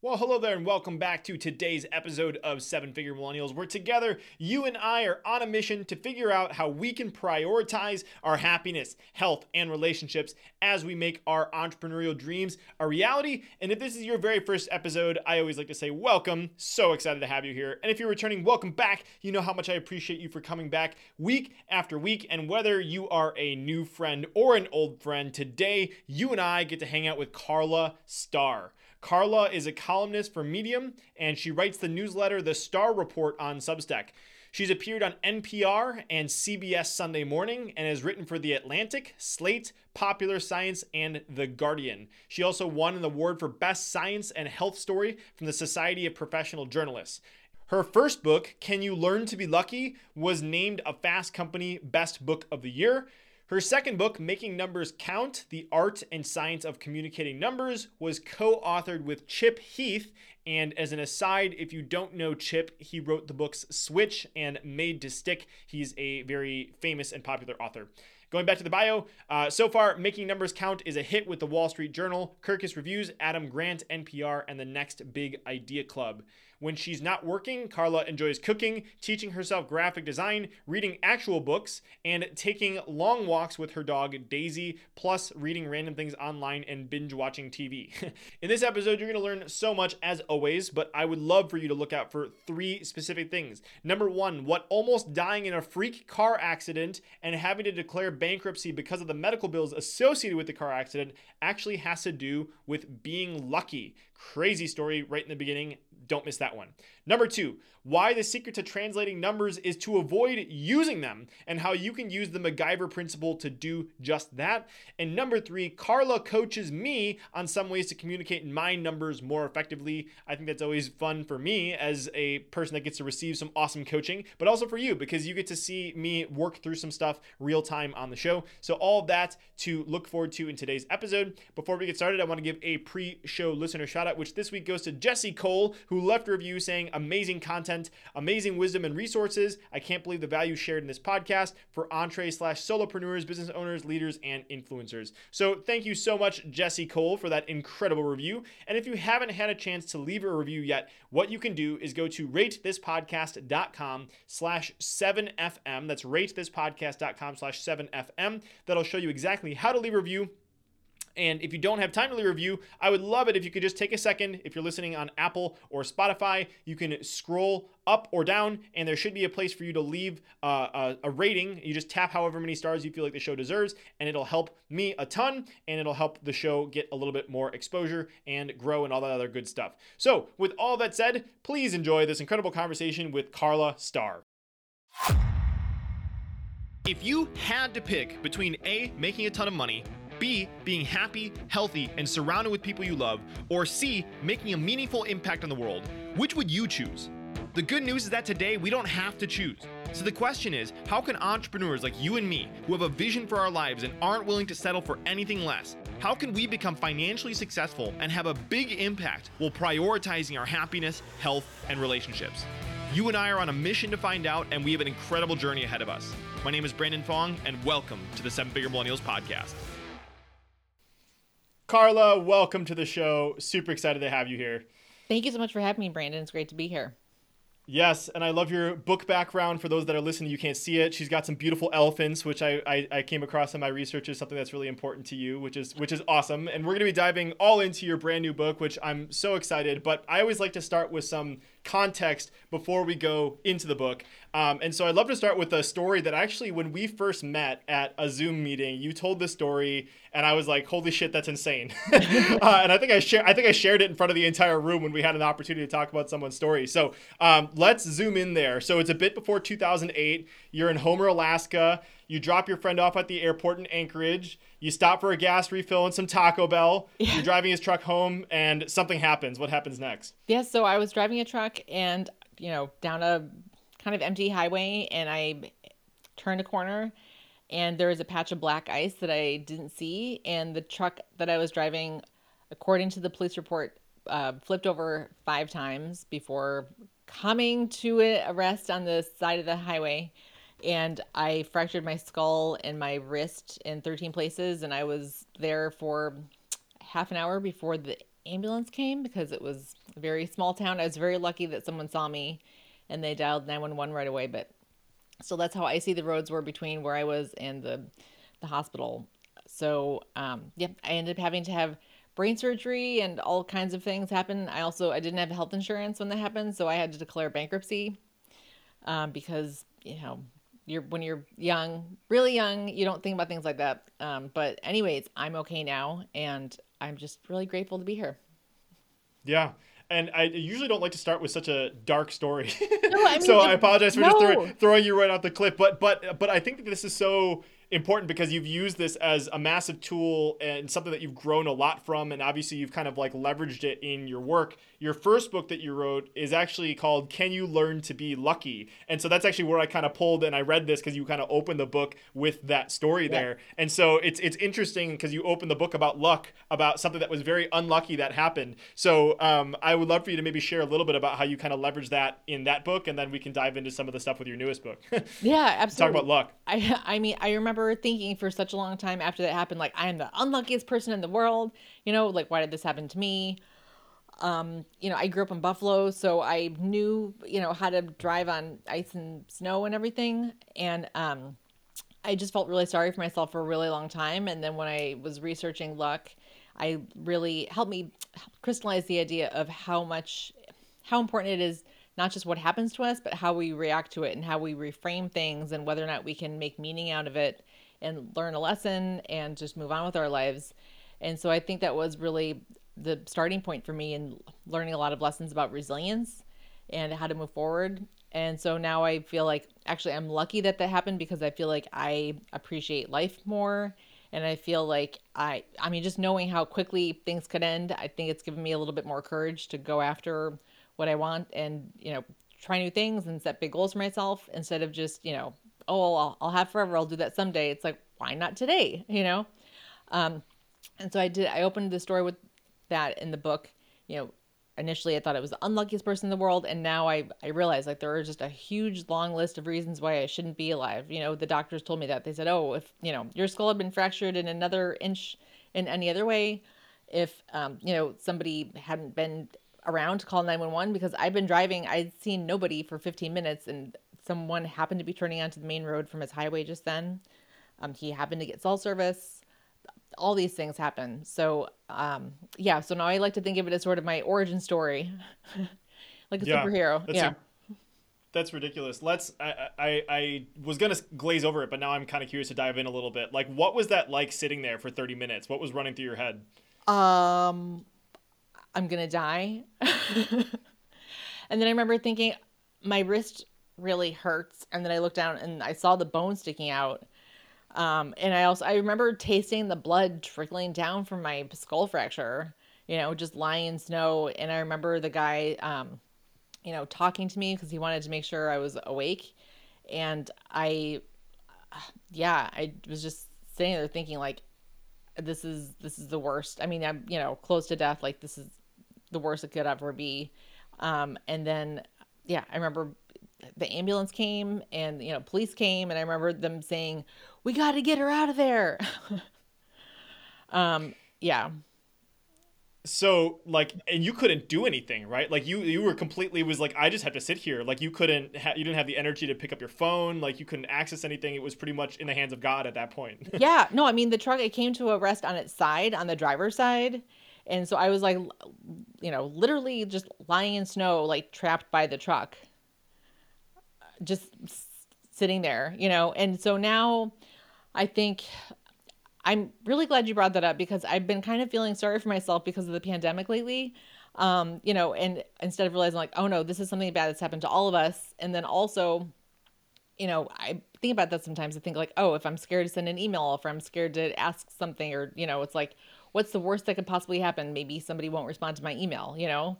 Well, hello there, and welcome back to today's episode of Seven Figure Millennials, where together you and I are on a mission to figure out how we can prioritize our happiness, health, and relationships as we make our entrepreneurial dreams a reality. And if this is your very first episode, I always like to say welcome. So excited to have you here. And if you're returning, welcome back. You know how much I appreciate you for coming back week after week. And whether you are a new friend or an old friend, today you and I get to hang out with Karla Starr. Karla is a columnist for Medium, and she writes the newsletter The Star Report on Substack. She's appeared on NPR and CBS Sunday Morning and has written for The Atlantic, Slate, Popular Science, and The Guardian. She also won an award for Best Science and Health Story from the Society of Professional Journalists. Her first book, Can You Learn to Be Lucky, was named a Fast Company Best Book of the Year. Her second book, Making Numbers Count The Art and Science of Communicating Numbers, was co authored with Chip Heath. And as an aside, if you don't know Chip, he wrote the books Switch and Made to Stick. He's a very famous and popular author. Going back to the bio, uh, so far, Making Numbers Count is a hit with the Wall Street Journal, Kirkus Reviews, Adam Grant, NPR, and the Next Big Idea Club. When she's not working, Karla enjoys cooking, teaching herself graphic design, reading actual books, and taking long walks with her dog Daisy, plus reading random things online and binge watching TV. in this episode, you're to learn so much as always, but I would love for you to look out for three specific things. Number one, what almost dying in a freak car accident and having to declare bankruptcy because of the medical bills associated with the car accident actually has to do with being lucky. Crazy story right in the beginning. Don't miss that one. Number two, why the secret to translating numbers is to avoid using them and how you can use the MacGyver principle to do just that. And number three, Karla coaches me on some ways to communicate my numbers more effectively. I think that's always fun for me as a person that gets to receive some awesome coaching, but also for you because you get to see me work through some stuff real time on the show. So, all that to look forward to in today's episode. Before we get started, I want to give a pre show listener shout out, which this week goes to Jesse Cole, who left a review saying, amazing content, amazing wisdom and resources. I can't believe the value shared in this podcast for entree slash solopreneurs, business owners, leaders, and influencers. So thank you so much, Jesse Cole, for that incredible review. And if you haven't had a chance to leave a review yet, what you can do is go to ratethispodcast.com slash 7FM. That's ratethispodcast.com slash 7FM. That'll show you exactly how to leave a review and if you don't have time to leave a review, I would love it if you could just take a second. If you're listening on Apple or Spotify, you can scroll up or down, and there should be a place for you to leave uh, a, a, rating. You just tap however many stars you feel like the show deserves, and it'll help me a ton, and it'll help the show get a little bit more exposure and grow and all that other good stuff. So, with all that said, please enjoy this incredible conversation with Karla Starr. If you had to pick between A, making a ton of money, B, being happy, healthy, and surrounded with people you love, or C, making a meaningful impact on the world, which would you choose? The good news is that today we don't have to choose. So the question is how can entrepreneurs like you and me, who have a vision for our lives and aren't willing to settle for anything less, how can we become financially successful and have a big impact while prioritizing our happiness, health, and relationships? You and I are on a mission to find out, and we have an incredible journey ahead of us. My name is Brandon Fong, and welcome to the Seven Figure Millennials Podcast. Karla, welcome to the show. Super excited to have you here. Thank you so much for having me, Brandon. It's great to be here. Yes, and I love your book background. For those that are listening, you can't see it. She's got some beautiful elephants, which I, I, I came across in my research is something that's really important to you, which is which is awesome. And we're gonna be diving all into your brand new book, which I'm so excited. But I always like to start with some context before we go into the book. Um, and so I'd love to start with a story that actually, when we first met at a Zoom meeting, you told the story, and I was like, "Holy shit, that's insane!" uh, and I think I share, I think I shared it in front of the entire room when we had an opportunity to talk about someone's story. So um, let's zoom in there. So it's a bit before 2008. You're in Homer, Alaska. You drop your friend off at the airport in Anchorage. You stop for a gas refill and some Taco Bell. Yeah. You're driving his truck home, and something happens. What happens next? Yeah, so I was driving a truck, and you know, down a kind of empty highway, and I turned a corner, and there was a patch of black ice that I didn't see, and the truck that I was driving, according to the police report, uh, flipped over five times before coming to a rest on the side of the highway and I fractured my skull and my wrist in 13 places. And I was there for half an hour before the ambulance came because it was a very small town. I was very lucky that someone saw me and they dialed 911 right away. But so that's how icy the roads were between where I was and the, the hospital. So, um, yeah, I ended up having to have brain surgery and all kinds of things happen. I also, I didn't have health insurance when that happened. So I had to declare bankruptcy um, because, you know, you're when you're young, really young, you don't think about things like that. Um, but anyways, I'm okay now, and I'm just really grateful to be here. Yeah. And I usually don't like to start with such a dark story, no, I mean, so I apologize for no. just throwing, throwing you right off the cliff. But but but I think that this is so important because you've used this as a massive tool and something that you've grown a lot from and obviously you've kind of like leveraged it in your work. Your first book that you wrote is actually called can you learn to be lucky? And so that's actually where i kind of pulled and i read this because you kind of opened the book with that story yeah. there. And so it's it's interesting because you opened the book about luck about something that was very unlucky that happened. So um, i would love for you to maybe share a little bit about how you kind of leverage that in that book and then we can dive into some of the stuff with your newest book. Yeah absolutely talk about luck. I i mean i remember remember thinking for such a long time after that happened, like, I am the unluckiest person in the world. You know, like, why did this happen to me? Um, you know, I grew up in Buffalo, so I knew, you know, how to drive on ice and snow and everything. And um, I just felt really sorry for myself for a really long time. And then when I was researching luck, I really helped me crystallize the idea of how much, how important it is not just what happens to us, but how we react to it and how we reframe things and whether or not we can make meaning out of it and learn a lesson and just move on with our lives. And so I think that was really the starting point for me in learning a lot of lessons about resilience and how to move forward. And so now I feel like actually I'm lucky that that happened because I feel like I appreciate life more and I feel like I I mean just knowing how quickly things could end, I think it's given me a little bit more courage to go after what I want and, you know, try new things and set big goals for myself instead of just, you know, oh, I'll, I'll have forever. I'll do that someday. It's like, why not today? You know? Um, and so I did, I opened the story with that in the book. You know, initially I thought it was the unluckiest person in the world. And now I, I realize like there are just a huge long list of reasons why I shouldn't be alive. You know, the doctors told me that. They said, oh, if, you know, your skull had been fractured in another inch in any other way, if, um, you know, somebody hadn't been around to call 911 because I've been driving, I'd seen nobody for 15 minutes and someone happened to be turning onto the main road from his highway just then. Um, he happened to get cell service. All these things happen. So, um, yeah. So now I like to think of it as sort of my origin story, like a yeah, superhero. yeah. A, that's ridiculous. Let's. I, I I was gonna glaze over it, but now I'm kind of curious to dive in a little bit. Like, what was that like sitting there for 30 minutes? What was running through your head? Um, I'm gonna die. and then I remember thinking, my wrist really hurts. And then I looked down and I saw the bone sticking out. Um, and I also I remember tasting the blood trickling down from my skull fracture, you know, just lying in snow. And I remember the guy, um, you know, talking to me because he wanted to make sure I was awake. And I, yeah, I was just sitting there thinking like, this is this is the worst. I mean, I'm you know close to death. Like this is the worst it could ever be. Um, and then yeah, I remember the ambulance came and you know police came and i remember them saying we got to get her out of there. Um yeah. So like and you couldn't do anything right? Like you you were completely was like i just have to sit here. Like you couldn't ha- you didn't have the energy to pick up your phone. Like you couldn't access anything. It was pretty much in the hands of god at that point. Yeah. No i mean the truck it came to a rest on its side on the driver's side. And so i was like you know literally just lying in snow like trapped by the truck just sitting there, you know. And so now I think I'm really glad you brought that up because I've been kind of feeling sorry for myself because of the pandemic lately. Um, you know, and instead of realizing like, oh no, this is something bad that's happened to all of us, and then also, you know, I think about that sometimes. I think like, oh, if I'm scared to send an email, if I'm scared to ask something, or you know, it's like, what's the worst that could possibly happen? Maybe somebody won't respond to my email, you know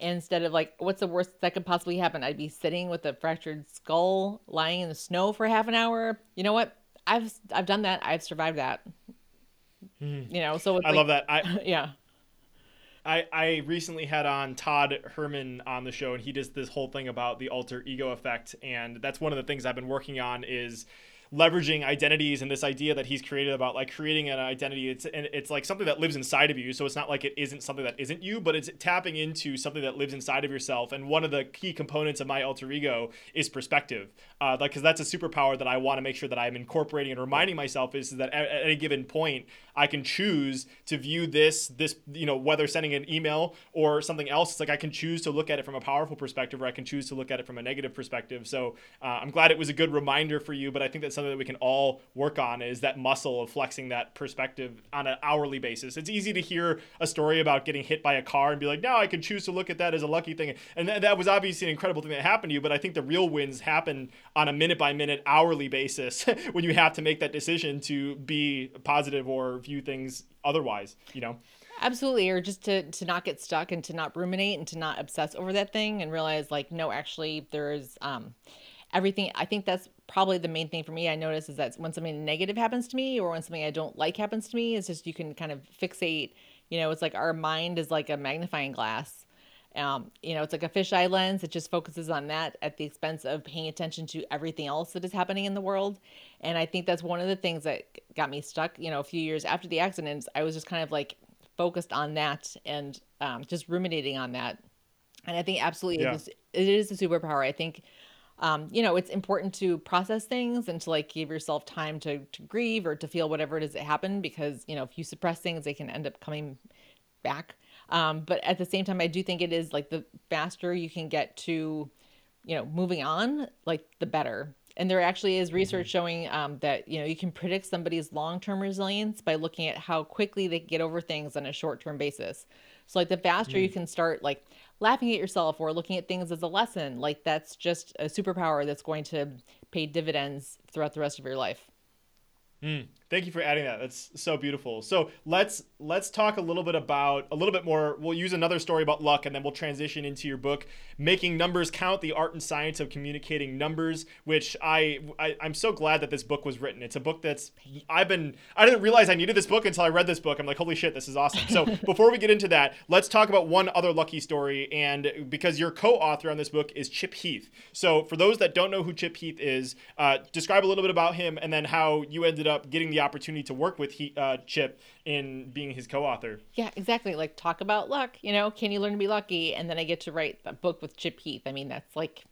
instead of like what's the worst that could possibly happen? I'd be sitting with a fractured skull lying in the snow for half an hour. You know what? I've i've done that. I've survived that. Mm. you know so i like, love that. I yeah. I, I recently had on Todd Herman on the show, and he does this whole thing about the alter ego effect, and that's one of the things I've been working on is leveraging identities and this idea that he's created about like creating an identity. It's and it's like something that lives inside of you. So it's not like it isn't something that isn't you, but it's tapping into something that lives inside of yourself. And one of the key components of my alter ego is perspective, uh, like because that's a superpower that I want to make sure that I'm incorporating and reminding myself is that at, at any given point I can choose to view this this you know whether sending an email or something else. It's like I can choose to look at it from a powerful perspective, or I can choose to look at it from a negative perspective. So uh, I'm glad it was a good reminder for you. But I think that's something that we can all work on is that muscle of flexing that perspective on an hourly basis. It's easy to hear a story about getting hit by a car and be like, no, I can choose to look at that as a lucky thing, and th- that was obviously an incredible thing that happened to you. But I think the real wins happen on a minute by minute, hourly basis when you have to make that decision to be positive or view things otherwise. You know absolutely or just to to not get stuck and to not ruminate and to not obsess over that thing and realize like no actually there's um everything i think that's probably the main thing for me i notice is that when something negative happens to me or when something i don't like happens to me it's just you can kind of fixate you know it's like our mind is like a magnifying glass um, you know, it's like a fisheye lens. It just focuses on that at the expense of paying attention to everything else that is happening in the world. And I think that's one of the things that got me stuck. You know, a few years after the accident, I was just kind of like focused on that and um, just ruminating on that. And I think absolutely yeah. it, is, it is a superpower. I think, um, you know, it's important to process things and to like give yourself time to, to grieve or to feel whatever it is that happened because, you know, if you suppress things, they can end up coming back. Um, but at the same time, I do think it is like the faster you can get to, you know, moving on, like the better and there actually is research mm-hmm. showing um, that you know you can predict somebody's long-term resilience by looking at how quickly they get over things on a short-term basis so like the faster mm. you can start like laughing at yourself or looking at things as a lesson like that's just a superpower that's going to pay dividends throughout the rest of your life mm. Thank you for adding that. That's so beautiful. So let's let's talk a little bit about a little bit more. We'll use another story about luck, and then we'll transition into your book, "Making Numbers Count: The Art and Science of Communicating Numbers," which I, I am so glad that this book was written. It's a book that's I've been I didn't realize I needed this book until I read this book. I'm like, holy shit, this is awesome. So before we get into that, let's talk about one other lucky story, and because your co-author on this book is Chip Heath. So for those that don't know who Chip Heath is, uh, describe a little bit about him, and then how you ended up getting the opportunity to work with he, uh, Chip in being his co-author. Yeah, exactly. Like talk about luck. You know, can you learn to be lucky? And then I get to write a book with Chip Heath. I mean, that's like,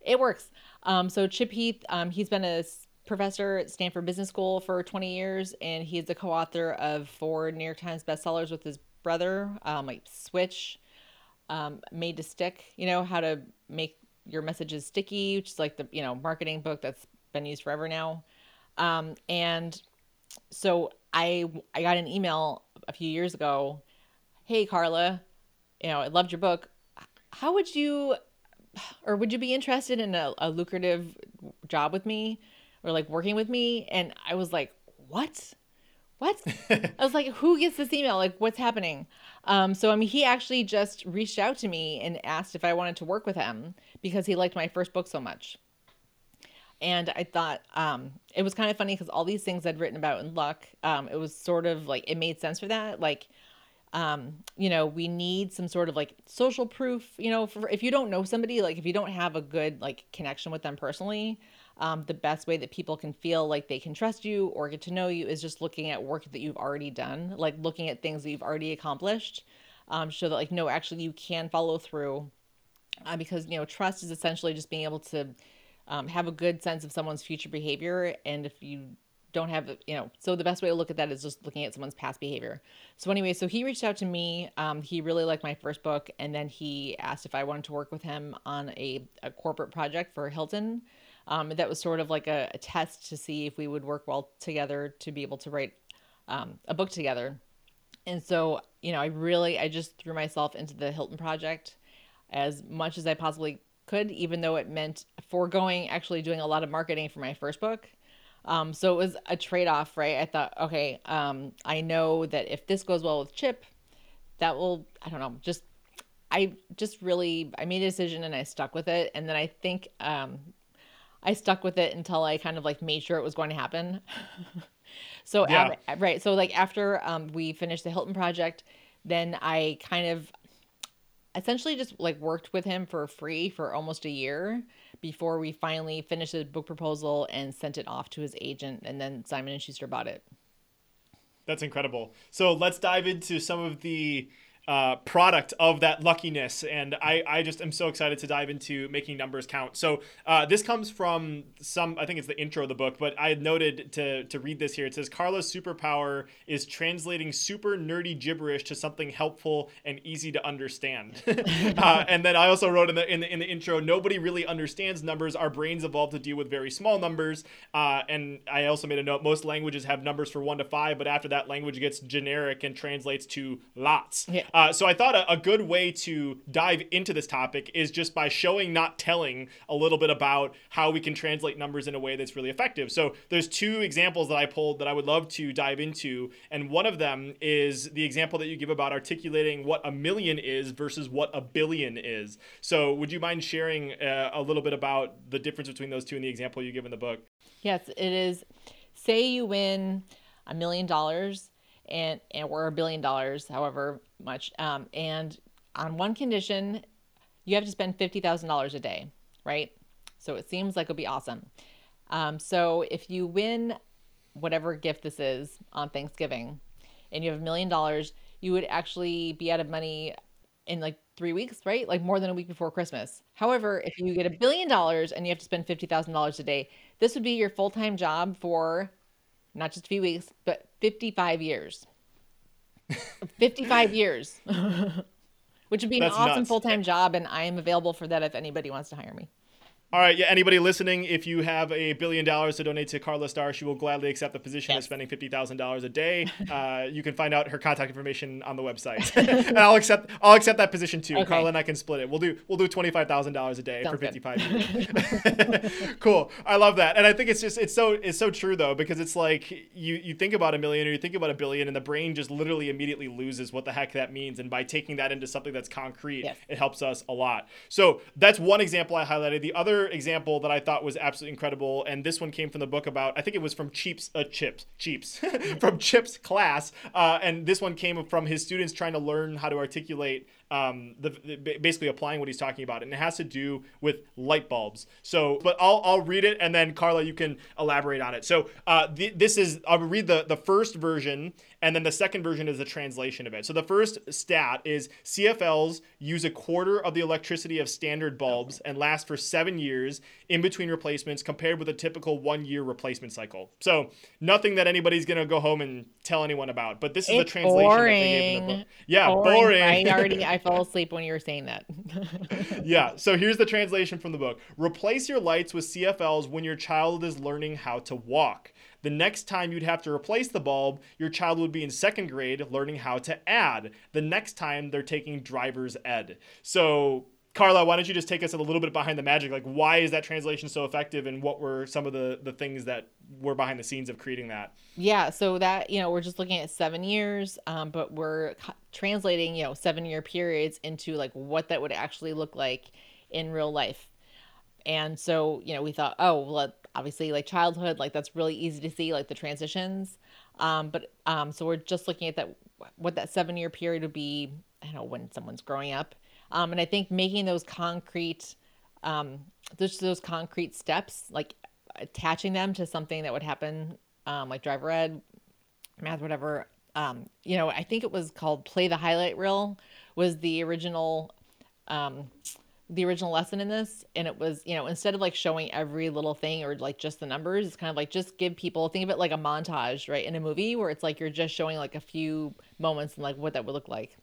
it works. Um, so Chip Heath, um, he's been a professor at Stanford Business School for 20 years, and he's the co-author of four New York Times bestsellers with his brother, um, like Switch, um, Made to Stick. You know how to make your messages sticky, which is like the you know marketing book that's been used forever now. Um, and so I I got an email a few years ago. Hey Karla, you know I loved your book. How would you, or would you be interested in a, a lucrative job with me, or like working with me? And I was like, what? What? I was like, who gets this email? Like, what's happening? Um, so I mean, he actually just reached out to me and asked if I wanted to work with him because he liked my first book so much. And I thought um, it was kind of funny because all these things I'd written about in luck, um, it was sort of like it made sense for that. Like, um, you know, we need some sort of like social proof. You know, for if you don't know somebody, like if you don't have a good like connection with them personally, um, the best way that people can feel like they can trust you or get to know you is just looking at work that you've already done, like looking at things that you've already accomplished, um, so that like no, actually you can follow through, uh, because you know trust is essentially just being able to um, have a good sense of someone's future behavior. And if you don't have, you know, so the best way to look at that is just looking at someone's past behavior. So, anyway, so he reached out to me. Um, he really liked my first book. And then he asked if I wanted to work with him on a, a corporate project for Hilton. Um, that was sort of like a, a, test to see if we would work well together to be able to write um, a book together. And so, you know, I really, I just threw myself into the Hilton project as much as I possibly could, even though it meant foregoing actually doing a lot of marketing for my first book. Um, so it was a trade off, right? I thought, okay, um, I know that if this goes well with Chip, that will, I don't know, just, I just really, I made a decision and I stuck with it. And then I think um, I stuck with it until I kind of like made sure it was going to happen. so, yeah. right. So, like, after um, we finished the Hilton project, then I kind of essentially just like worked with him for free for almost a year before we finally finished the book proposal and sent it off to his agent and then Simon and Schuster bought it. That's incredible. So let's dive into some of the uh, product of that luckiness. And I, I just am so excited to dive into making numbers count. So uh, this comes from some, I think it's the intro of the book, but I had noted to, to read this here. It says Karla's superpower is translating super nerdy gibberish to something helpful and easy to understand. uh, and then I also wrote in the, in the, in the intro, nobody really understands numbers. Our brains evolved to deal with very small numbers. Uh, and I also made a note, most languages have numbers for one to five, but after that language gets generic and translates to lots. Yeah. Uh, so I thought a, a, good way to dive into this topic is just by showing, not telling, a little bit about how we can translate numbers in a way that's really effective. So there's two examples that I pulled that I would love to dive into, and one of them is the example that you give about articulating what a million is versus what a billion is. So would you mind sharing uh, a little bit about the difference between those two and the example you give in the book? Yes, it is. Say you win a million dollars and, and or a billion dollars, however much. Um, and on one condition, you have to spend fifty thousand dollars a day, right? So it seems like it'll be awesome. Um, so if you win whatever gift this is on Thanksgiving, and you have a million dollars, you would actually be out of money in like three weeks, right? Like more than a week before Christmas. However, if you get a billion dollars and you have to spend fifty thousand dollars a day, this would be your full time job for not just a few weeks, but 55 years. 55 years. Which would be That's an awesome full time job, and I am available for that if anybody wants to hire me. All right, yeah. Anybody listening, if you have a billion dollars to donate to Karla Starr, she will gladly accept the position yes. of spending fifty thousand dollars a day. Uh, you can find out her contact information on the website, and I'll accept. I'll accept that position too. Okay. Karla and I can split it. We'll do. We'll do twenty five thousand dollars a day Sounds for fifty five years. cool. I love that, and I think it's just it's so it's so true though because it's like you you think about a million or you think about a billion, and the brain just literally immediately loses what the heck that means, and by taking that into something that's concrete, yes. it helps us a lot. So that's one example I highlighted. The other example that I thought was absolutely incredible, and this one came from the book about I think it was from Cheap's uh, Chips Cheap's from Chip's class, uh, and this one came from his students trying to learn how to articulate um, the, the, basically applying what he's talking about, and it has to do with light bulbs. So, but I'll I'll read it, and then Karla, you can elaborate on it. So, uh, this is I'll read the the first version, and then the second version is a translation of it. So the first stat is CFLs use a quarter of the electricity of standard bulbs and last for seven years in between replacements, compared with a typical one year replacement cycle. So nothing that anybody's gonna go home and tell anyone about. But this is it's the translation boring. that they gave in the book. Yeah, boring. boring. I already I fell asleep when you were saying that. yeah. So here's the translation from the book. Replace your lights with CFLs when your child is learning how to walk. The next time you'd have to replace the bulb, your child would be in second grade learning how to add. The next time they're taking driver's ed. So Karla, why don't you just take us a little bit behind the magic? Like, why is that translation so effective, and what were some of the the things that were behind the scenes of creating that? Yeah, so that you know we're just looking at seven years, um, but we're translating you know seven year periods into like what that would actually look like in real life. And so you know we thought, oh, well, obviously like childhood, like that's really easy to see, like the transitions. Um, but um, so we're just looking at that what that seven year period would be. I don't know when someone's growing up um, and I think making those concrete, um, those, those concrete steps, like attaching them to something that would happen, um, like driver ed, math, whatever. Um, you know, I think it was called play the highlight reel was the original, um, the original lesson in this. And it was, you know, instead of like showing every little thing or like just the numbers, it's kind of like just give people, think of it like a montage, right? In a movie where it's like you're just showing like a few moments and like what that would look like.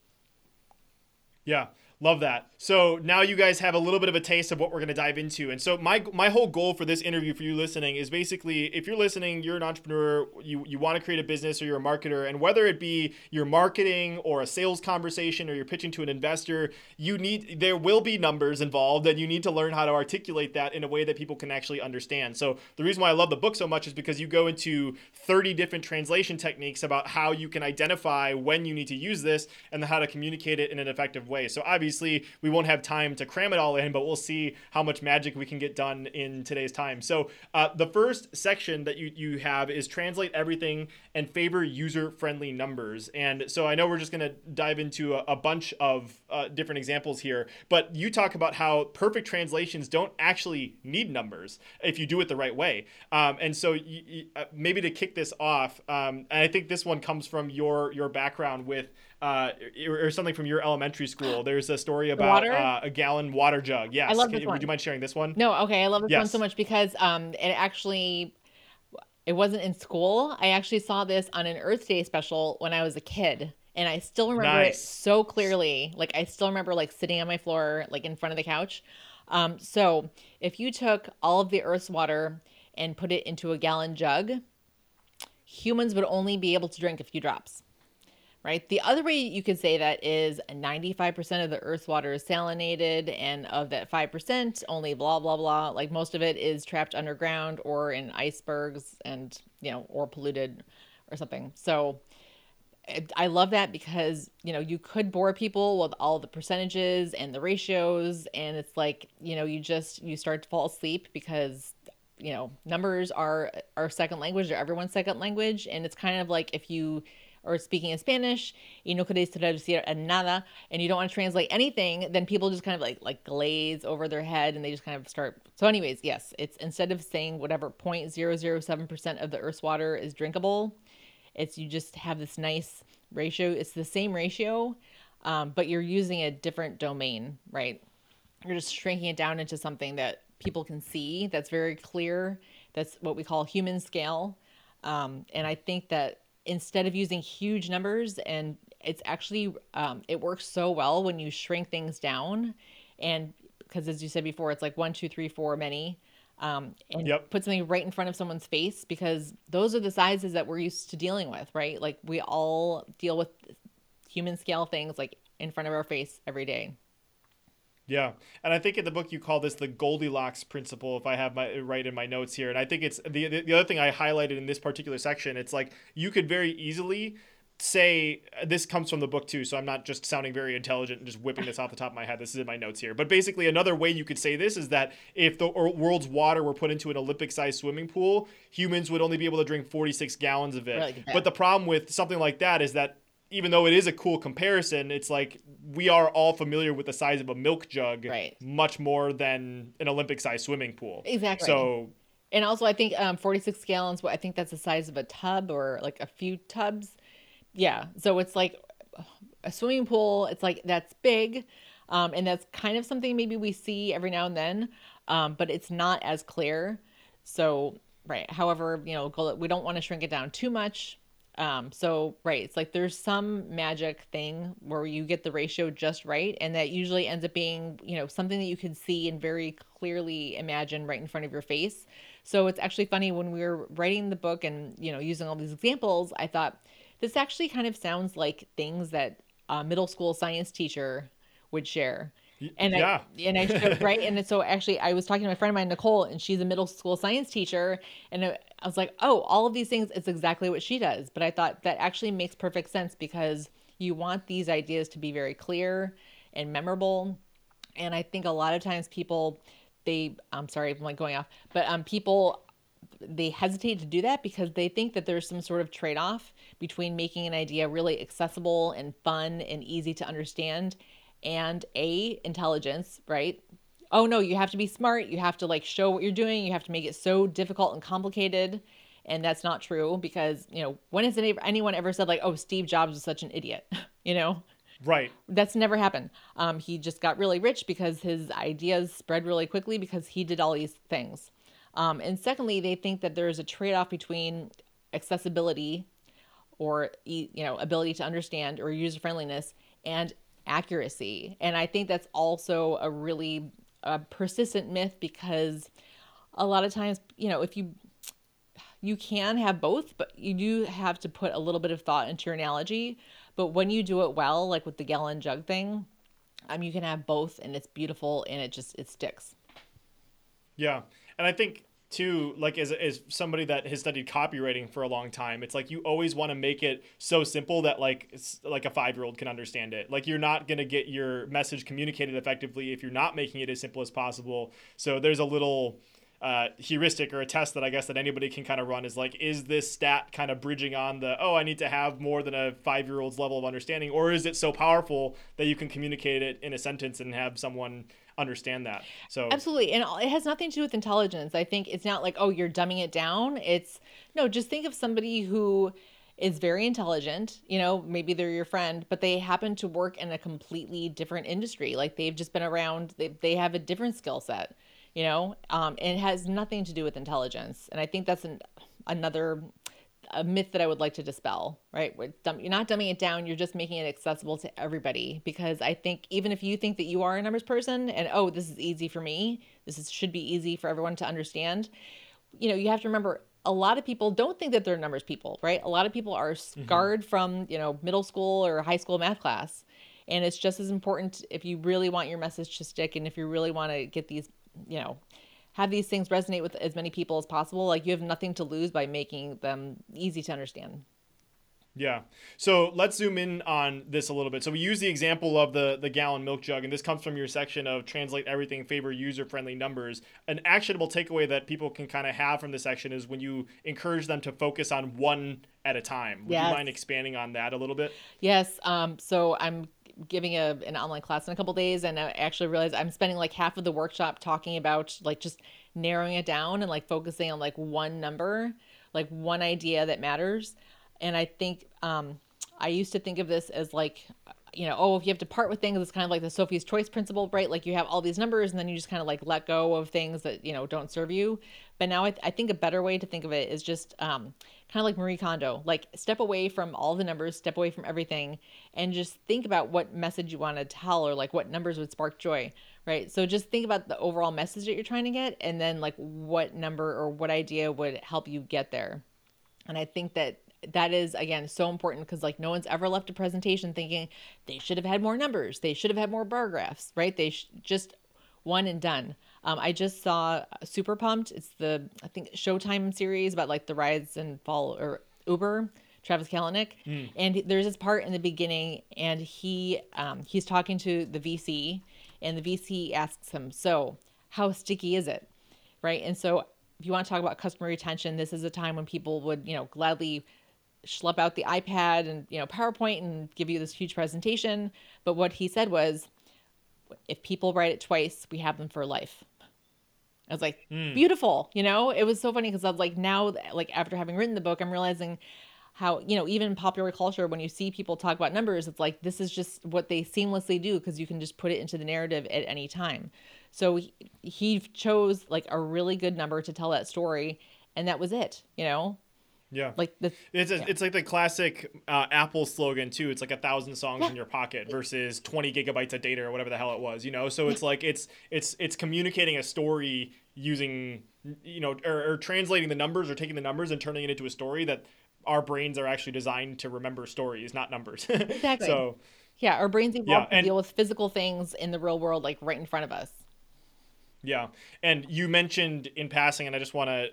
Yeah. Love that. So now you guys have a little bit of a taste of what we're going to dive into. And so my my whole goal for this interview for you listening is basically if you're listening, you're an entrepreneur, you you want to create a business or you're a marketer and whether it be your marketing or a sales conversation or you're pitching to an investor, you need there will be numbers involved and you need to learn how to articulate that in a way that people can actually understand. So the reason why I love the book so much is because you go into 30 different translation techniques about how you can identify when you need to use this and how to communicate it in an effective way. So obviously obviously we won't have time to cram it all in, but we'll see how much magic we can get done in today's time. So uh, the first section that you you have is translate everything and favor user friendly numbers. And so I know we're just going to dive into a, a bunch of uh, different examples here, but you talk about how perfect translations don't actually need numbers if you do it the right way. Um, and so uh, maybe to kick this off, um, and I think this one comes from your your background with uh, or, something from your elementary school. There's a story about uh, a gallon water jug. Yes. I love this Can, one. Would you mind sharing this one? No. Okay. I love this yes. one so much because um, it actually it wasn't in school. I actually saw this on an Earth Day special when I was a kid. And I still remember nice. it so clearly. Like I still remember like sitting on my floor, like in front of the couch. Um, so if you took all of the Earth's water and put it into a gallon jug, humans would only be able to drink a few drops right? The other way you could say that is 95% of the Earth's water is salinated, and of that 5%, only blah, blah, blah. Like most of it is trapped underground or in icebergs and, you know, or polluted or something. So I love that because, you know, you could bore people with all the percentages and the ratios. And it's like, you know, you just, you start to fall asleep because you know numbers are our second language or everyone's second language and it's kind of like if you or speaking in Spanish, y no queréis traducir nada, and you don't want to translate anything, then people just kind of like like glaze over their head and they just kind of start. So, anyways, yes, it's instead of saying whatever 0.007% of the Earth's water is drinkable, it's you just have this nice ratio. It's the same ratio, um, but you're using a different domain, right? You're just shrinking it down into something that people can see that's very clear. That's what we call human scale. Um, and I think that instead of using huge numbers and it's actually um, it works so well when you shrink things down and because as you said before it's like one two three four many um, and yep. put something right in front of someone's face because those are the sizes that we're used to dealing with right like we all deal with human scale things like in front of our face every day yeah, and I think in the book you call this the Goldilocks principle, if I have my right in my notes here. And I think it's the the other thing I highlighted in this particular section. It's like you could very easily say uh, this comes from the book too so i'm not just sounding very intelligent and just whipping this off the top of my head this is in my notes here but basically another way you could say this is that if the world's water were put into an olympic sized swimming pool humans would only be able to drink 46 gallons of it really but the problem with something like that is that even though it is a cool comparison, it's like we are all familiar with the size of a milk jug, right? Much more than an Olympic sized swimming pool. Exactly. So, and also I think um, 46 gallons. I think that's the size of a tub or like a few tubs. Yeah. So it's like a swimming pool. It's like that's big, um, and that's kind of something maybe we see every now and then, um, but it's not as clear. So right. However, you know, we don't want to shrink it down too much um, so right, it's like there's some magic thing where you get the ratio just right, and that usually ends up being, you know, something that you can see and very clearly imagine right in front of your face. So it's actually funny when we were writing the book and you know using all these examples, I thought this actually kind of sounds like things that a middle school science teacher would share. And yeah. I and I showed, right and so actually I was talking to my friend of mine Nicole and she's a middle school science teacher and I was like oh all of these things it's exactly what she does but I thought that actually makes perfect sense because you want these ideas to be very clear and memorable and I think a lot of times people they I'm sorry I'm like going off but um people they hesitate to do that because they think that there's some sort of trade off between making an idea really accessible and fun and easy to understand and A, intelligence, right? Oh no, you have to be smart. You have to like show what you're doing. You have to make it so difficult and complicated. And that's not true because, you know, when has anyone ever said like, oh, Steve Jobs was such an idiot? you know? Right. That's never happened. Um, he just got really rich because his ideas spread really quickly because he did all these things. Um, and secondly, they think that there's a trade off between accessibility or you know ability to understand or user friendliness and accuracy. And I think that's also a really uh, persistent myth because a lot of times, you know, if you you can have both, but you do have to put a little bit of thought into your analogy. But when you do it well, like with the gallon jug thing, um, you can have both, and it's beautiful, and it just it sticks. Yeah, and I think too like as, as somebody that has studied copywriting for a long time it's like you always want to make it so simple that like like a five year old can understand it. Like you're not going to get your message communicated effectively if you're not making it as simple as possible. So there's a little uh, heuristic or a test that I guess that anybody can kind of run is like, is this stat kind of bridging on the, oh, I need to have more than a five year old's level of understanding, or is it so powerful that you can communicate it in a sentence and have someone understand that? So absolutely, and it has nothing to do with intelligence. I think it's not like, oh, you're dumbing it down. It's no, just think of somebody who is very intelligent, you know, maybe they're your friend, but they happen to work in a completely different industry. Like they've just been around, they, they have a different skill set you know um, it has nothing to do with intelligence and i think that's an, another a myth that i would like to dispel right you're not dumbing it down you're just making it accessible to everybody because i think even if you think that you are a numbers person and oh this is easy for me this is, should be easy for everyone to understand you know you have to remember a lot of people don't think that they're numbers people right a lot of people are mm-hmm. scarred mm-hmm. from you know middle school or high school math class and it's just as important if you really want your message to stick and if you really want to get these you know, have these things resonate with as many people as possible, like you have nothing to lose by making them easy to understand. Yeah. So let's zoom in on this a little bit. So we use the example of the the gallon milk jug, and this comes from your section of translate everything, favor user friendly numbers. An actionable takeaway that people can kind of have from this section is when you encourage them to focus on one at a time. Would yes. you mind expanding on that a little bit? Yes. Um, so I'm giving a an online class in a couple days and I actually realized I'm spending like half of the workshop talking about like just narrowing it down and like focusing on like one number, like one idea that matters. And I think um I used to think of this as like you know, oh, if you have to part with things, it's kind of like the Sophie's choice principle, right? Like you have all these numbers and then you just kind of like let go of things that, you know, don't serve you. But now I, th- I think a better way to think of it is just um, kind of like Marie Kondo, like step away from all the numbers, step away from everything, and just think about what message you want to tell or like what numbers would spark joy, right? So just think about the overall message that you're trying to get and then like what number or what idea would help you get there. And I think that that is again so important because like no one's ever left a presentation thinking they should have had more numbers they should have had more bar graphs right? They sh- just one and done. Um, i just saw super pumped. It's the i think showtime series about like the rise and fall or uber travis kalanick. Mm. and there's this part in the beginning and he um, he's talking to the vc and the vc asks him so how sticky is it? Right? And so if you want to talk about customer retention, this is a time when people would, you know, gladly schlep out the iPad and you know PowerPoint and give you this huge presentation. But what he said was, if people write it twice, we have them for life. I was like, mm. beautiful. You know, it was so funny because I was like, now, like after having written the book, I'm realizing how you know even popular culture when you see people talk about numbers it's like this is just what they seamlessly do because you can just put it into the narrative at any time so he, he chose like a really good number to tell that story and that was it you know yeah, like the it's a, yeah. it's like the classic uh, Apple slogan too. It's like a thousand songs yeah. in your pocket versus twenty gigabytes of data or whatever the hell it was. You know, so it's like it's it's it's communicating a story using you know or, or translating the numbers or taking the numbers and turning it into a story that our brains are actually designed to remember stories, not numbers. exactly. So yeah, our brains evolved yeah, and, to deal with physical things in the real world, like right in front of us. Yeah, and you mentioned in passing, and I just want to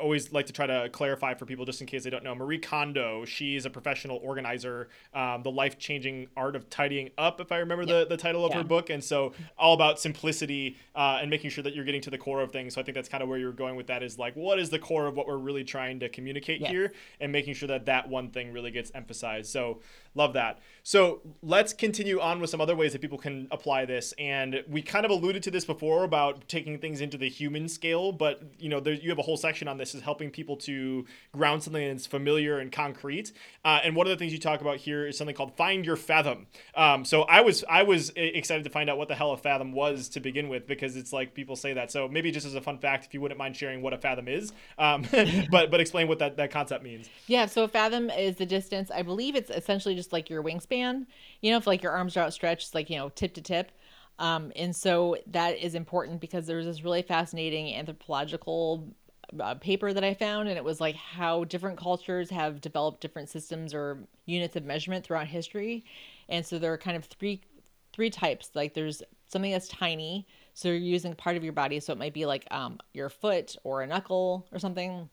always like to try to clarify for people just in case they don't know. Marie Kondo, she's a professional organizer, um, the life changing art of tidying up, if I remember yep. the, the title of yeah. her book, and so all about simplicity uh, and making sure that you're getting to the core of things. So I think that's kind of where you're going with that is like, what is the core of what we're really trying to communicate yes. here, and making sure that that one thing really gets emphasized. So love that. So let's continue on with some other ways that people can apply this, and we kind of alluded to this before about taking things into the human scale, but you know, there, you have a whole section on this is helping people to ground something that's familiar and concrete. Uh, and one of the things you talk about here is something called find your fathom. Um, so I was I was excited to find out what the hell a fathom was to begin with because it's like people say that. So maybe just as a fun fact, if you wouldn't mind sharing what a fathom is, um, but but explain what that that concept means. Yeah. So a fathom is the distance. I believe it's essentially just like your wingspan. You know, if like your arms are outstretched, like you know, tip to tip. Um, and so that is important because there's this really fascinating anthropological uh, paper that I found, and it was like how different cultures have developed different systems or units of measurement throughout history. And so there are kind of three three types. Like there's something that's tiny. So you're using part of your body. So it might be like um, your foot or a knuckle or something.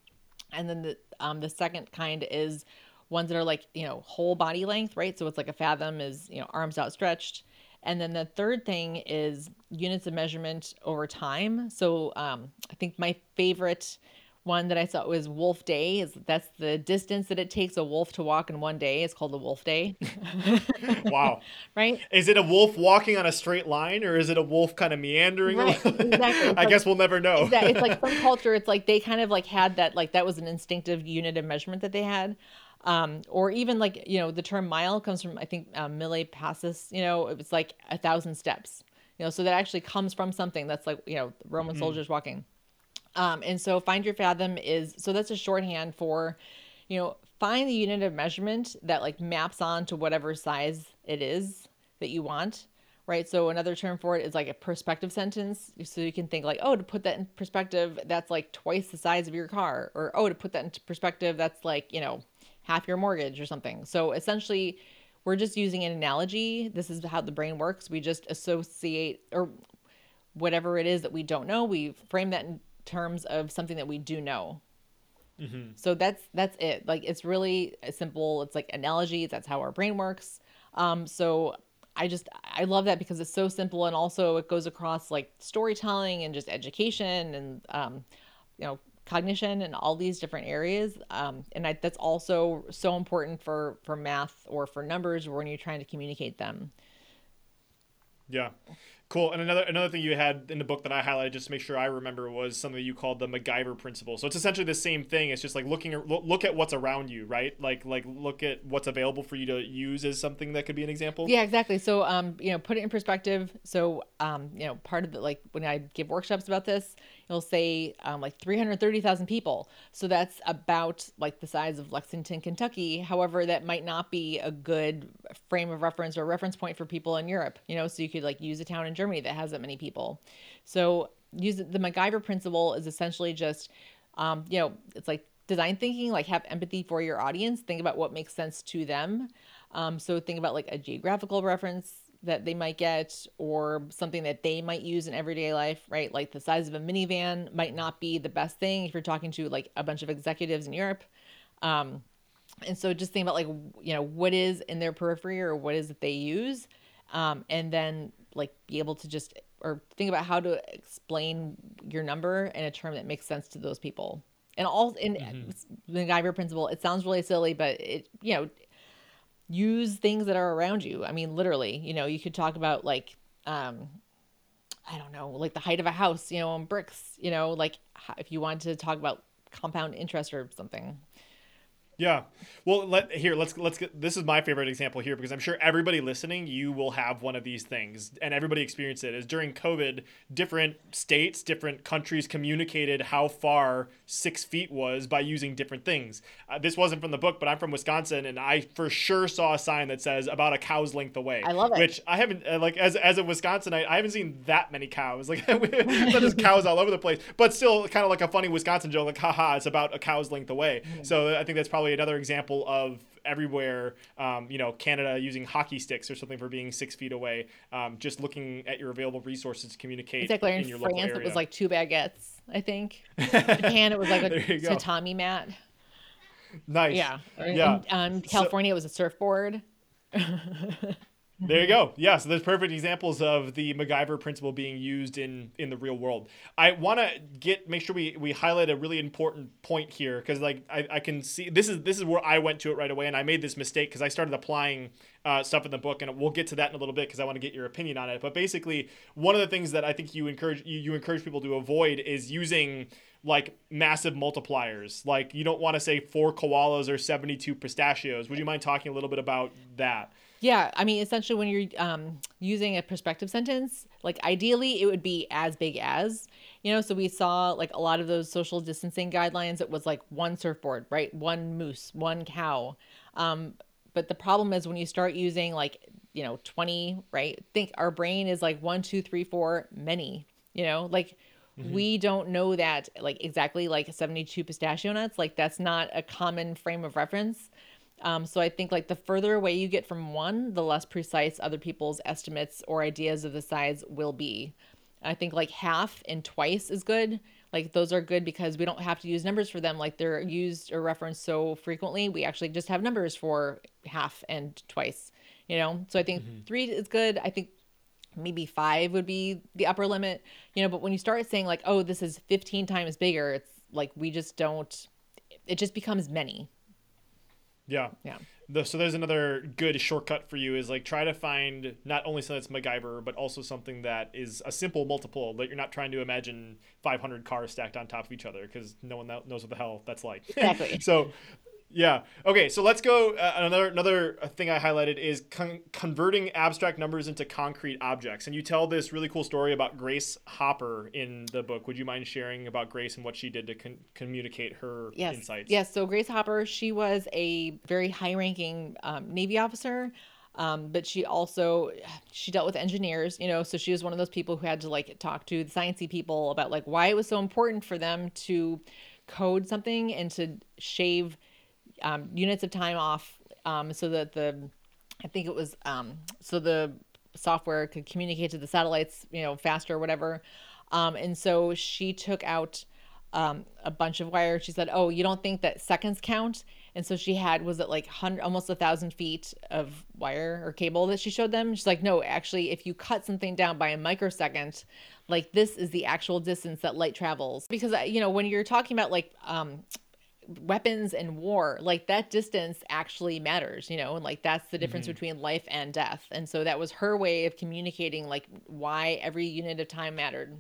And then the um, the second kind is ones that are like you know whole body length, right? So it's like a fathom is you know arms outstretched. And then the third thing is units of measurement over time. So um, I think my favorite one that I saw was Wolf Day. Is that's the distance that it takes a wolf to walk in one day. It's called the Wolf Day. wow. Right? Is it a wolf walking on a straight line or is it a wolf kind of meandering? Right, exactly. I like, guess we'll never know. exactly. It's like some culture, it's like they kind of like had that, like that was an instinctive unit of measurement that they had. Um, or even like, you know, the term mile comes from, I think, um, Mille Passus, you know, it was like a thousand steps, you know, so that actually comes from something that's like, you know, Roman mm-hmm. soldiers walking. Um, and so find your fathom is so that's a shorthand for, you know, find the unit of measurement that like maps on to whatever size it is that you want. Right. So another term for it is like a perspective sentence. So you can think like, oh, to put that in perspective, that's like twice the size of your car. Or oh, to put that into perspective, that's like, you know, half your mortgage or something. So essentially we're just using an analogy. This is how the brain works. We just associate or whatever it is that we don't know, we frame that in terms of something that we do know. Mm-hmm. So that's that's it. Like it's really simple. It's like analogies. That's how our brain works. Um, so I just I love that because it's so simple and also it goes across like storytelling and just education and um, you know cognition and all these different areas. Um, and I, that's also so important for for math or for numbers when you're trying to communicate them. Yeah. Cool. And another another thing you had in the book that I highlighted just to make sure I remember was something you called the MacGyver principle. So it's essentially the same thing. It's just like looking look at what's around you, right? Like like look at what's available for you to use as something that could be an example. Yeah, exactly. So um, you know, put it in perspective. So um, you know, part of the like when I give workshops about this, you'll say um, like 330,000 people. So that's about like the size of Lexington, Kentucky. However, that might not be a good frame of reference or reference point for people in Europe, you know, so you could like use a town in Germany that has that many people. So use the MacGyver principle is essentially just, um, you know, it's like design thinking, like have empathy for your audience, think about what makes sense to them. Um, so think about like a geographical reference, that they might get or something that they might use in everyday life, right? Like the size of a minivan might not be the best thing if you're talking to like a bunch of executives in Europe. Um, and so just think about like, you know, what is in their periphery or what is it they use. Um, and then like be able to just, or think about how to explain your number in a term that makes sense to those people. And all in mm-hmm. the MacGyver principle, it sounds really silly, but it, you know, use things that are around you. I mean, literally, you know, you could talk about like, um, I don't know, like the height of a house, you know, on bricks, you know, like if you wanted to talk about compound interest or something. Yeah. Well, let here let's let's get this is my favorite example here because I'm sure everybody listening you will have one of these things and everybody experienced it is during COVID different states different countries communicated how far six feet was by using different things. Uh, this wasn't from the book, but I'm from Wisconsin and I for sure saw a sign that says about a cow's length away. I love it. Which I haven't uh, like as as a Wisconsin I, I haven't seen that many cows like there's cows all over the place, but still kind of like a funny Wisconsin joke like haha it's about a cow's length away. Mm-hmm. So I think that's probably probably another example of everywhere, um, you know, Canada using hockey sticks or something for being six feet away. Um, just looking at your available resources to communicate. Exactly. In, in your France, local area. it was like two baguettes. I think. Japan, it was like a tatami mat. Nice. Yeah. Yeah. In um, California, so, it was a surfboard. There you go. Yeah, so there's perfect examples of the MacGyver principle being used in in the real world. I want to get make sure we we highlight a really important point here because like I, I can see this is this is where I went to it right away and I made this mistake because I started applying uh, stuff in the book and we'll get to that in a little bit because I want to get your opinion on it. But basically, one of the things that I think you encourage you, you encourage people to avoid is using like massive multipliers. Like you don't want to say four koalas or 72 pistachios. Would you mind talking a little bit about that? Yeah, I mean, essentially, when you're um, using a perspective sentence, like ideally, it would be as big as, you know. So we saw like a lot of those social distancing guidelines. It was like one surfboard, right? One moose, one cow. Um, but the problem is when you start using like you know 20 right think our brain is like one two three four many you know like mm-hmm. we don't know that like exactly like 72 pistachio nuts like that's not a common frame of reference Um, so I think like the further away you get from one, the less precise other people's estimates or ideas of the size will be. I think like half and twice is good. Like those are good because we don't have to use numbers for them like they're used or referenced so frequently. We actually just have numbers for half and twice, you know? So I think mm-hmm. three is good. I think maybe five would be the upper limit, you know, but when you start saying like, oh, this is 15 times bigger, it's like we just don't, it just becomes many. Yeah. Yeah. The, so there's another good shortcut for you is like try to find not only something that's MacGyver, but also something that is a simple multiple that you're not trying to imagine 500 cars stacked on top of each other because no one knows what the hell that's like. Exactly. so yeah. Okay. So let's go. Uh, another another thing I highlighted is con- converting abstract numbers into concrete objects. And you tell this really cool story about Grace Hopper in the book. Would you mind sharing about Grace and what she did to con- communicate her yes. insights? Yes. So Grace Hopper, she was a very high-ranking um, Navy officer. Um, but she also she dealt with engineers you know so she was one of those people who had to like talk to the sciencey people about like why it was so important for them to code something and to shave um, units of time off um, so that the I think it was um, so the software could communicate to the satellites, you know, faster or whatever. Um, and so she took out um, a bunch of wire. She said, "Oh, you don't think that seconds count?" And so she had was it like hundred, almost a thousand feet of wire or cable that she showed them. She's like, "No, actually, if you cut something down by a microsecond, like this is the actual distance that light travels." Because you know when you're talking about like um, weapons and war like that distance actually matters you know and like that's the difference mm-hmm. between life and death. And so that was her way of communicating like why every unit of time mattered.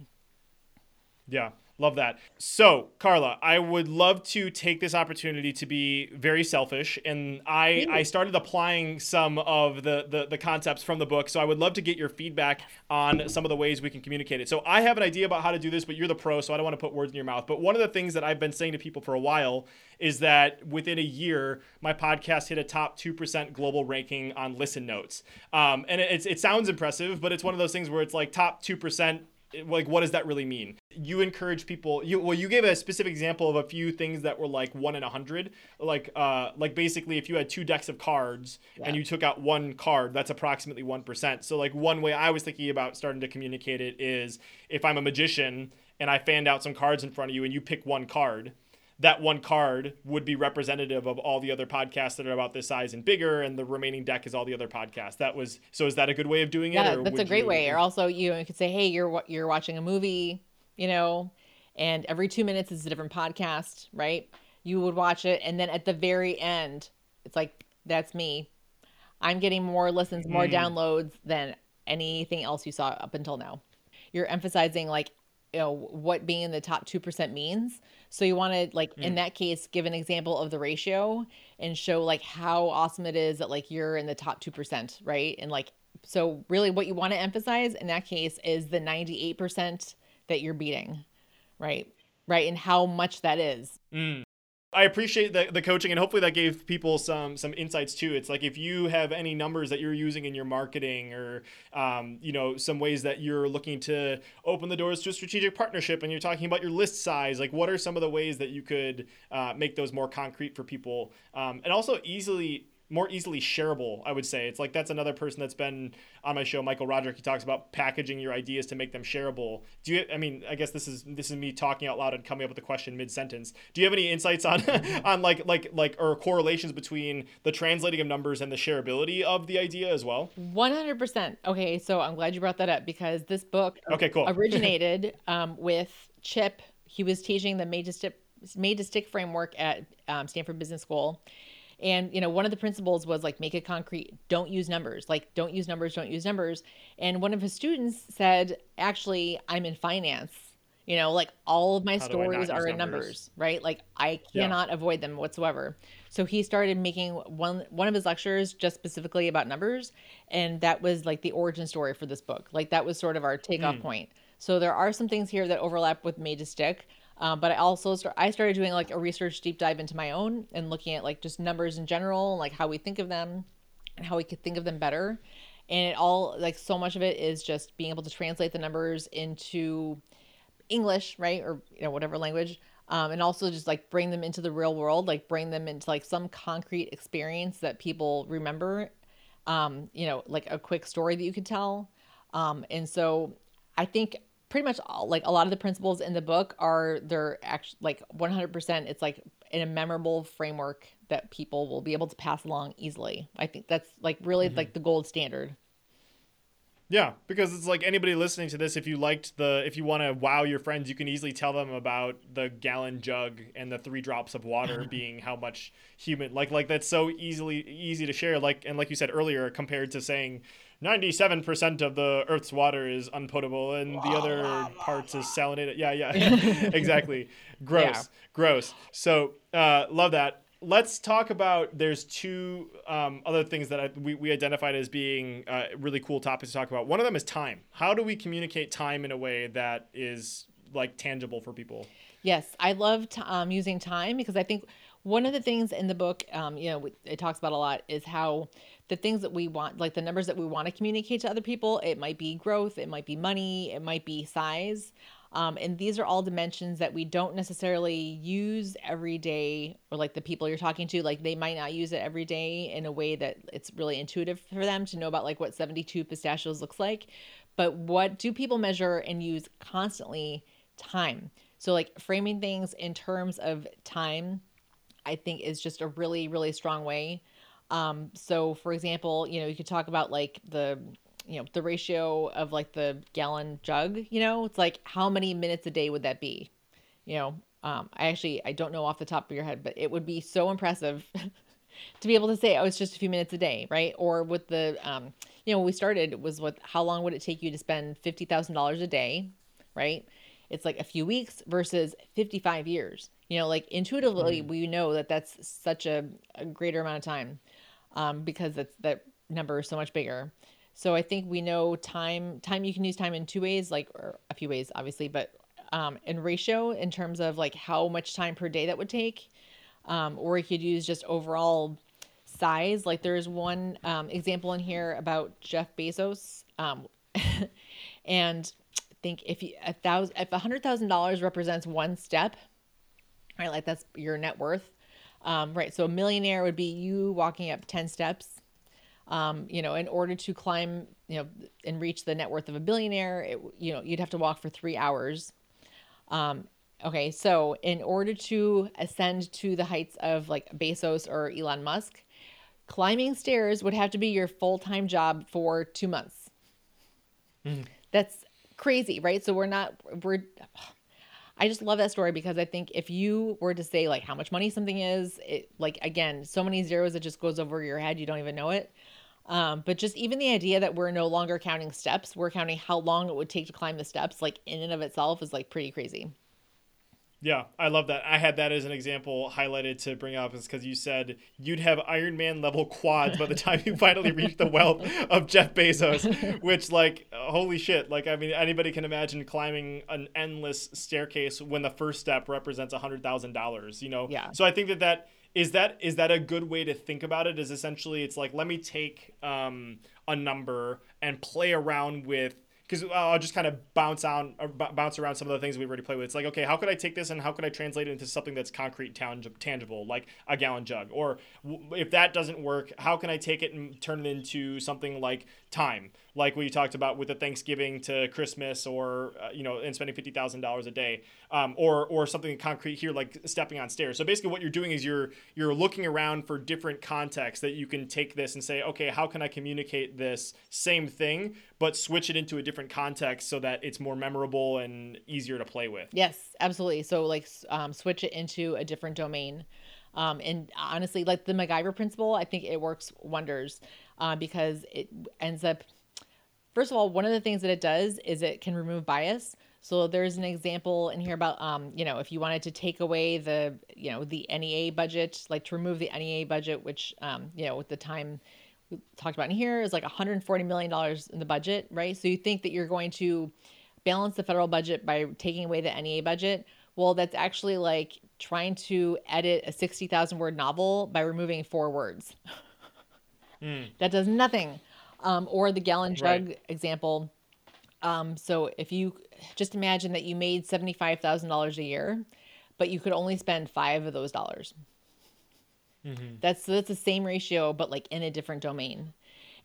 Yeah Love that. So, Karla, I would love to take this opportunity to be very selfish, and I I started applying some of the, the the concepts from the book. So, I would love to get your feedback on some of the ways we can communicate it. So, I have an idea about how to do this, but you're the pro, so I don't want to put words in your mouth. But one of the things that I've been saying to people for a while is that within a year, my podcast hit a top two percent global ranking on Listen Notes, um, and it, it sounds impressive, but it's one of those things where it's like top two percent like what does that really mean? You encourage people you well you gave a specific example of a few things that were like one in a hundred. Like uh like basically if you had two decks of cards yeah. and you took out one card that's approximately 1% so like one way i was thinking about starting to communicate it is if i'm a magician and i fanned out some cards in front of you and you pick one card that one card would be representative of all the other podcasts that are about this size and bigger, and the remaining deck is all the other podcasts. That was so. Is that a good way of doing it? Yeah, that's a great you... way. Or also, you, you could say, "Hey, you're you're watching a movie, you know, and every two minutes is a different podcast, right? You would watch it, and then at the very end, it's like that's me. I'm getting more listens, more mm. downloads than anything else you saw up until now. You're emphasizing like you know what being in the top 2% means. So you want to like mm. in that case give an example of the ratio and show like how awesome it is that like you're in the top 2% right? And like so really what you want to emphasize in that case is the 98% that you're beating right? Right? And how much that is. Mm. I appreciate the, the coaching and hopefully that gave people some some insights too. It's like if you have any numbers that you're using in your marketing or um, you know some ways that you're looking to open the doors to a strategic partnership and you're talking about your list size, like what are some of the ways that you could uh, make those more concrete for people um, and also easily more easily shareable, I would say. It's like that's another person that's been on my show, Michael Roderick. He talks about packaging your ideas to make them shareable. Do you I mean, I guess this is this is me talking out loud and coming up with a question mid sentence. Do you have any insights on on like like like or correlations between the translating of numbers and the shareability of the idea as well? 100%. Okay, so I'm glad you brought that up because this book okay, cool. originated um, with Chip. He was teaching the made to stick made to stick framework at um, Stanford Business School and, you know, one of the principles was like, make it concrete. Don't use numbers. Like, don't use numbers, don't use numbers. And one of his students said, actually, I'm in finance. You know, like all of my How stories are in numbers? numbers? right? Like I cannot yeah. avoid them whatsoever. So he started making one one of his lectures just specifically about numbers, and that was like the origin story for this book. Like that was sort of our takeoff mm. point. So there are some things here that overlap with Made to Stick, um, but I also start, I started doing like a research deep dive into my own and looking at like just numbers in general, like how we think of them and how we could think of them better. And it all like so much of it is just being able to translate the numbers into English, right, or you know whatever language, um, and also just like bring them into the real world, like bring them into like some concrete experience that people remember, um, you know, like a quick story that you could tell. Um, and so I think pretty much all, like a lot of the principles in the book are they're actually like 100% it's like in a memorable framework that people will be able to pass along easily. I think that's like really mm-hmm. like the gold standard. Yeah, because it's like anybody listening to this, if you liked the, if you want to wow your friends, you can easily tell them about the gallon jug and the three drops of water being how much human, like, like that's so easily easy to share. Like, and like you said earlier, compared to saying 97% of the Earth's water is unpotable and the other parts is salinated. Yeah, yeah, exactly. Gross, yeah. gross. So, uh, love that let's talk about there's two um, other things that I, we, we identified as being uh, really cool topics to talk about one of them is time how do we communicate time in a way that is like tangible for people yes i love t- um, using time because i think one of the things in the book um, you know it talks about a lot is how the things that we want like the numbers that we want to communicate to other people it might be growth it might be money it might be size um, and these are all dimensions that we don't necessarily use every day, or like the people you're talking to, like they might not use it every day in a way that it's really intuitive for them to know about like what 72 pistachios looks like. But what do people measure and use constantly? Time. So, like framing things in terms of time, I think is just a really, really strong way. Um, so, for example, you know, you could talk about like the you know the ratio of like the gallon jug you know? It's like how many minutes a day would that be? You know um, i actually i don't know off the top of your head but it would be so impressive to be able to say oh it's just a few minutes a day right? Or with the um, you know when we started was what how long would it take you to spend $50000 a day right? It's like a few weeks versus 55 years. You know like intuitively mm. we know that that's such a, a greater amount of time um, because that's that number is so much bigger so I think we know time time you can use time in two ways, like or a few ways, obviously, but um, in ratio in terms of like how much time per day that would take, um, or you could use just overall size. Like there's one um, example in here about Jeff Bezos, um, and I think if you a thousand if a hundred thousand dollars represents one step, right? Like that's your net worth, um, right? So a millionaire would be you walking up ten steps um, you know, in order to climb, you know, and reach the net worth of a billionaire, it, you know, you'd have to walk for three hours. Um, okay, so in order to ascend to the heights of like Bezos or Elon Musk, climbing stairs would have to be your full time job for two months. Mm. That's crazy, right? So we're not, we're, I just love that story because I think if you were to say like how much money something is, it like again, so many zeros it just goes over your head, you don't even know it. Um, but just even the idea that we're no longer counting steps, we're counting how long it would take to climb the steps, like in and of itself is like pretty crazy. Yeah, I love that. I had that as an example highlighted to bring up is because you said you'd have Iron Man level quads by the time you finally reach the wealth of Jeff Bezos, which, like, holy shit. Like, I mean, anybody can imagine climbing an endless staircase when the first step represents a $100,000, you know? Yeah. So I think that that is that is that a good way to think about it is essentially it's like let me take um, a number and play around with because I'll just kind of bounce on or uh, bounce around some of the things we've already played with. It's like, okay, how could I take this and how could I translate it into something that's concrete, tangible, like a gallon jug? Or if that doesn't work, how can I take it and turn it into something like time, like we talked about with the Thanksgiving to Christmas, or uh, you know, and spending fifty thousand dollars a day, um, or or something concrete here like stepping on stairs. So basically, what you're doing is you're you're looking around for different contexts that you can take this and say, okay, how can I communicate this same thing, but switch it into a different context so that it's more memorable and easier to play with. Yes, absolutely. So like um, switch it into a different domain. Um, and honestly, like the MacGyver principle, I think it works wonders uh, because it ends up. First of all, one of the things that it does is it can remove bias. So there's an example in here about, um, you know, if you wanted to take away the, you know, the NEA budget, like to remove the NEA budget, which, um, you know, with the time we talked about in here is like 140 million dollars in the budget, right? So you think that you're going to balance the federal budget by taking away the NEA budget. Well, that's actually like trying to edit a 60,000 word novel by removing four words. mm. That does nothing. Um, or the gallon jug right. example. Um, so if you just imagine that you made $75,000 a year, but you could only spend five of those dollars. Mm-hmm. That's that's the same ratio, but like in a different domain.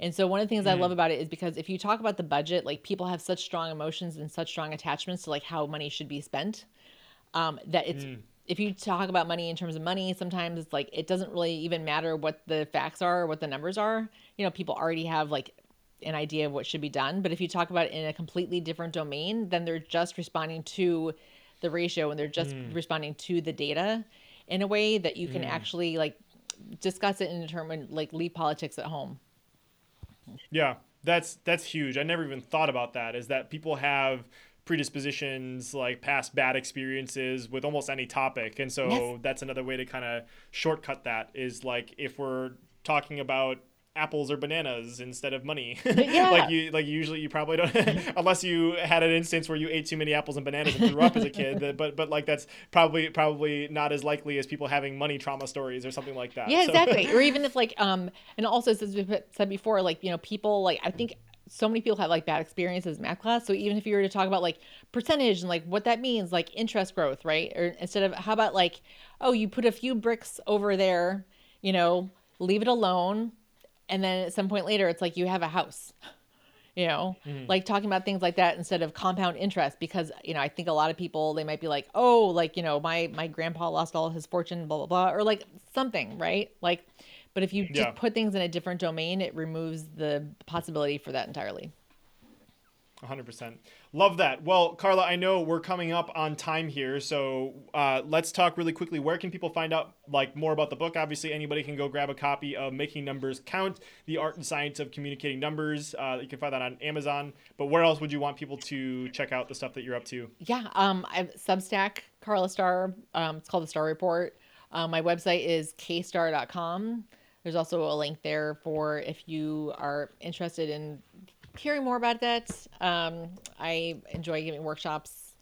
And so one of the things mm. I love about it is because if you talk about the budget, like people have such strong emotions and such strong attachments to like how money should be spent, um, that it's mm. if you talk about money in terms of money, sometimes it's like it doesn't really even matter what the facts are or what the numbers are. You know, people already have like an idea of what should be done. But if you talk about it in a completely different domain, then they're just responding to the ratio and they're just mm. responding to the data in a way that you can mm. actually like discuss it and determine like leave politics at home. Yeah, that's that's huge. I never even thought about that. Is that people have predispositions like past bad experiences with almost any topic and so yes. that's another way to kind of shortcut that is like if we're talking about apples or bananas instead of money. Yeah. like you like usually you probably don't unless you had an instance where you ate too many apples and bananas and threw up as a kid. But but like that's probably probably not as likely as people having money trauma stories or something like that. Yeah, so. exactly. or even if like um and also as we said before, like you know people like I think so many people have like bad experiences in math class. So even if you were to talk about like percentage and like what that means, like interest growth, right? Or instead of how about like, oh, you put a few bricks over there, you know, leave it alone and then at some point later it's like you have a house you know mm-hmm. like talking about things like that instead of compound interest because you know i think a lot of people they might be like oh like you know my my grandpa lost all his fortune blah blah blah or like something right like but if you just yeah. put things in a different domain it removes the possibility for that entirely 100%. Love that. Well, Karla, I know we're coming up on time here, so uh, let's talk really quickly. Where can people find out like more about the book? Obviously, anybody can go grab a copy of Making Numbers Count: The Art and Science of Communicating Numbers. Uh, you can find that on Amazon. But where else would you want people to check out the stuff that you're up to? Yeah, um, I have Substack, Karla Starr. Um, it's called the Starr Report. Um, my website is kstarr.com. There's also a link there for if you are interested in hearing more about that. Um, I enjoy giving workshops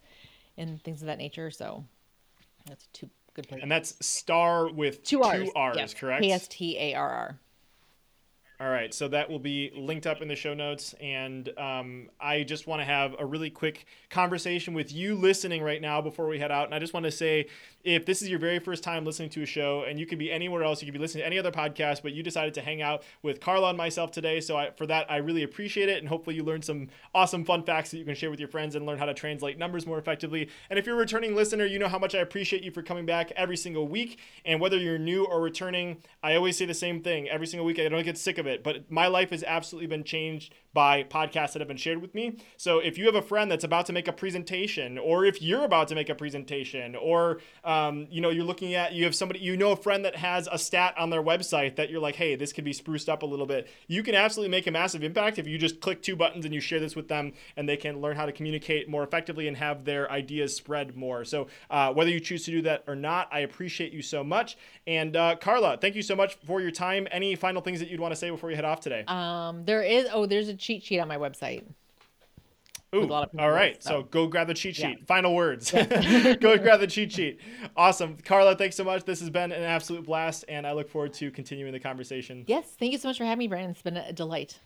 and things of that nature. So that's two good places. And that's star with two R's, two R's yes. correct? K S T A R R. All right, so that will be linked up in the show notes. And um, I just want to have a really quick conversation with you listening right now before we head out. And I just want to say if this is your very first time listening to a show, and you could be anywhere else, you could be listening to any other podcast, but you decided to hang out with Karla and myself today. So I, for that, I really appreciate it. And hopefully, you learned some awesome fun facts that you can share with your friends and learn how to translate numbers more effectively. And if you're a returning listener, you know how much I appreciate you for coming back every single week. And whether you're new or returning, I always say the same thing every single week. I don't get sick of it, but my life has absolutely been changed by podcasts that have been shared with me. So if you have a friend that's about to make a presentation, or if you're about to make a presentation, or um, you know you're looking at you have somebody you know a friend that has a stat on their website that you're like, hey, this could be spruced up a little bit. You can absolutely make a massive impact if you just click two buttons and you share this with them, and they can learn how to communicate more effectively and have their ideas spread more. So uh, whether you choose to do that or not, I appreciate you so much. And uh, Karla, thank you so much for your time. Any final things that you'd want to say before you head off today? Um, there is oh, there's a cheat sheet on my website. Ooh, all right. So. so. go grab the cheat sheet. Yeah. Final words. Yeah. go grab the cheat sheet. Awesome. Karla, thanks so much. This has been an absolute blast, and I look forward to continuing the conversation. Yes. Thank you so much for having me, Brandon. It's been a delight.